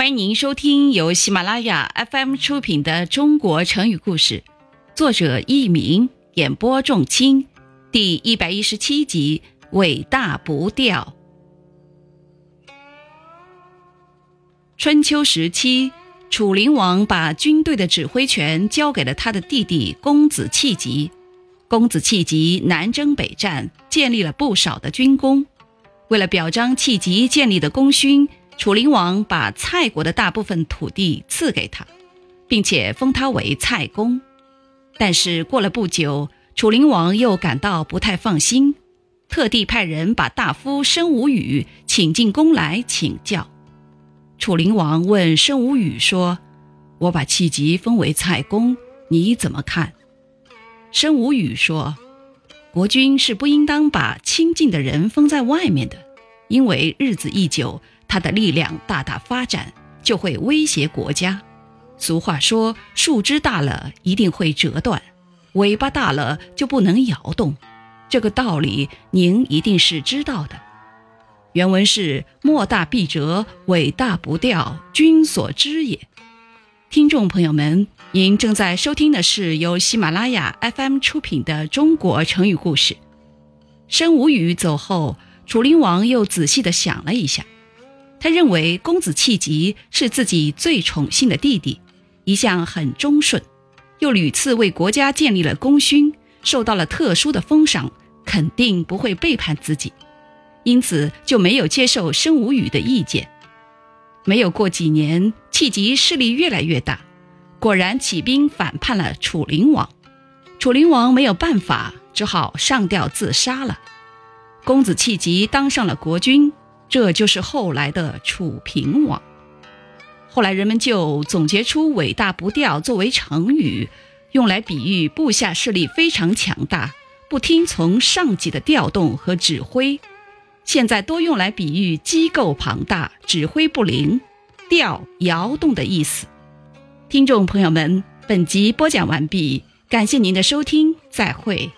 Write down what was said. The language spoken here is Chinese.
欢迎您收听由喜马拉雅 FM 出品的《中国成语故事》，作者佚名，演播仲卿，第一百一十七集《尾大不掉》。春秋时期，楚灵王把军队的指挥权交给了他的弟弟公子弃疾。公子弃疾南征北战，建立了不少的军功。为了表彰弃疾建立的功勋，楚灵王把蔡国的大部分土地赐给他，并且封他为蔡公。但是过了不久，楚灵王又感到不太放心，特地派人把大夫申无宇请进宫来请教。楚灵王问申无宇说：“我把弃疾封为蔡公，你怎么看？”申无宇说：“国君是不应当把亲近的人封在外面的，因为日子一久。”他的力量大大发展，就会威胁国家。俗话说：“树枝大了一定会折断，尾巴大了就不能摇动。”这个道理您一定是知道的。原文是“莫大必折，尾大不掉，君所知也。”听众朋友们，您正在收听的是由喜马拉雅 FM 出品的《中国成语故事》。申无宇走后，楚灵王又仔细地想了一下。他认为公子弃疾是自己最宠幸的弟弟，一向很忠顺，又屡次为国家建立了功勋，受到了特殊的封赏，肯定不会背叛自己，因此就没有接受申无宇的意见。没有过几年，弃疾势力越来越大，果然起兵反叛了楚灵王。楚灵王没有办法，只好上吊自杀了。公子气急当上了国君。这就是后来的楚平王。后来人们就总结出“尾大不掉”作为成语，用来比喻部下势力非常强大，不听从上级的调动和指挥。现在多用来比喻机构庞大、指挥不灵、调摇动的意思。听众朋友们，本集播讲完毕，感谢您的收听，再会。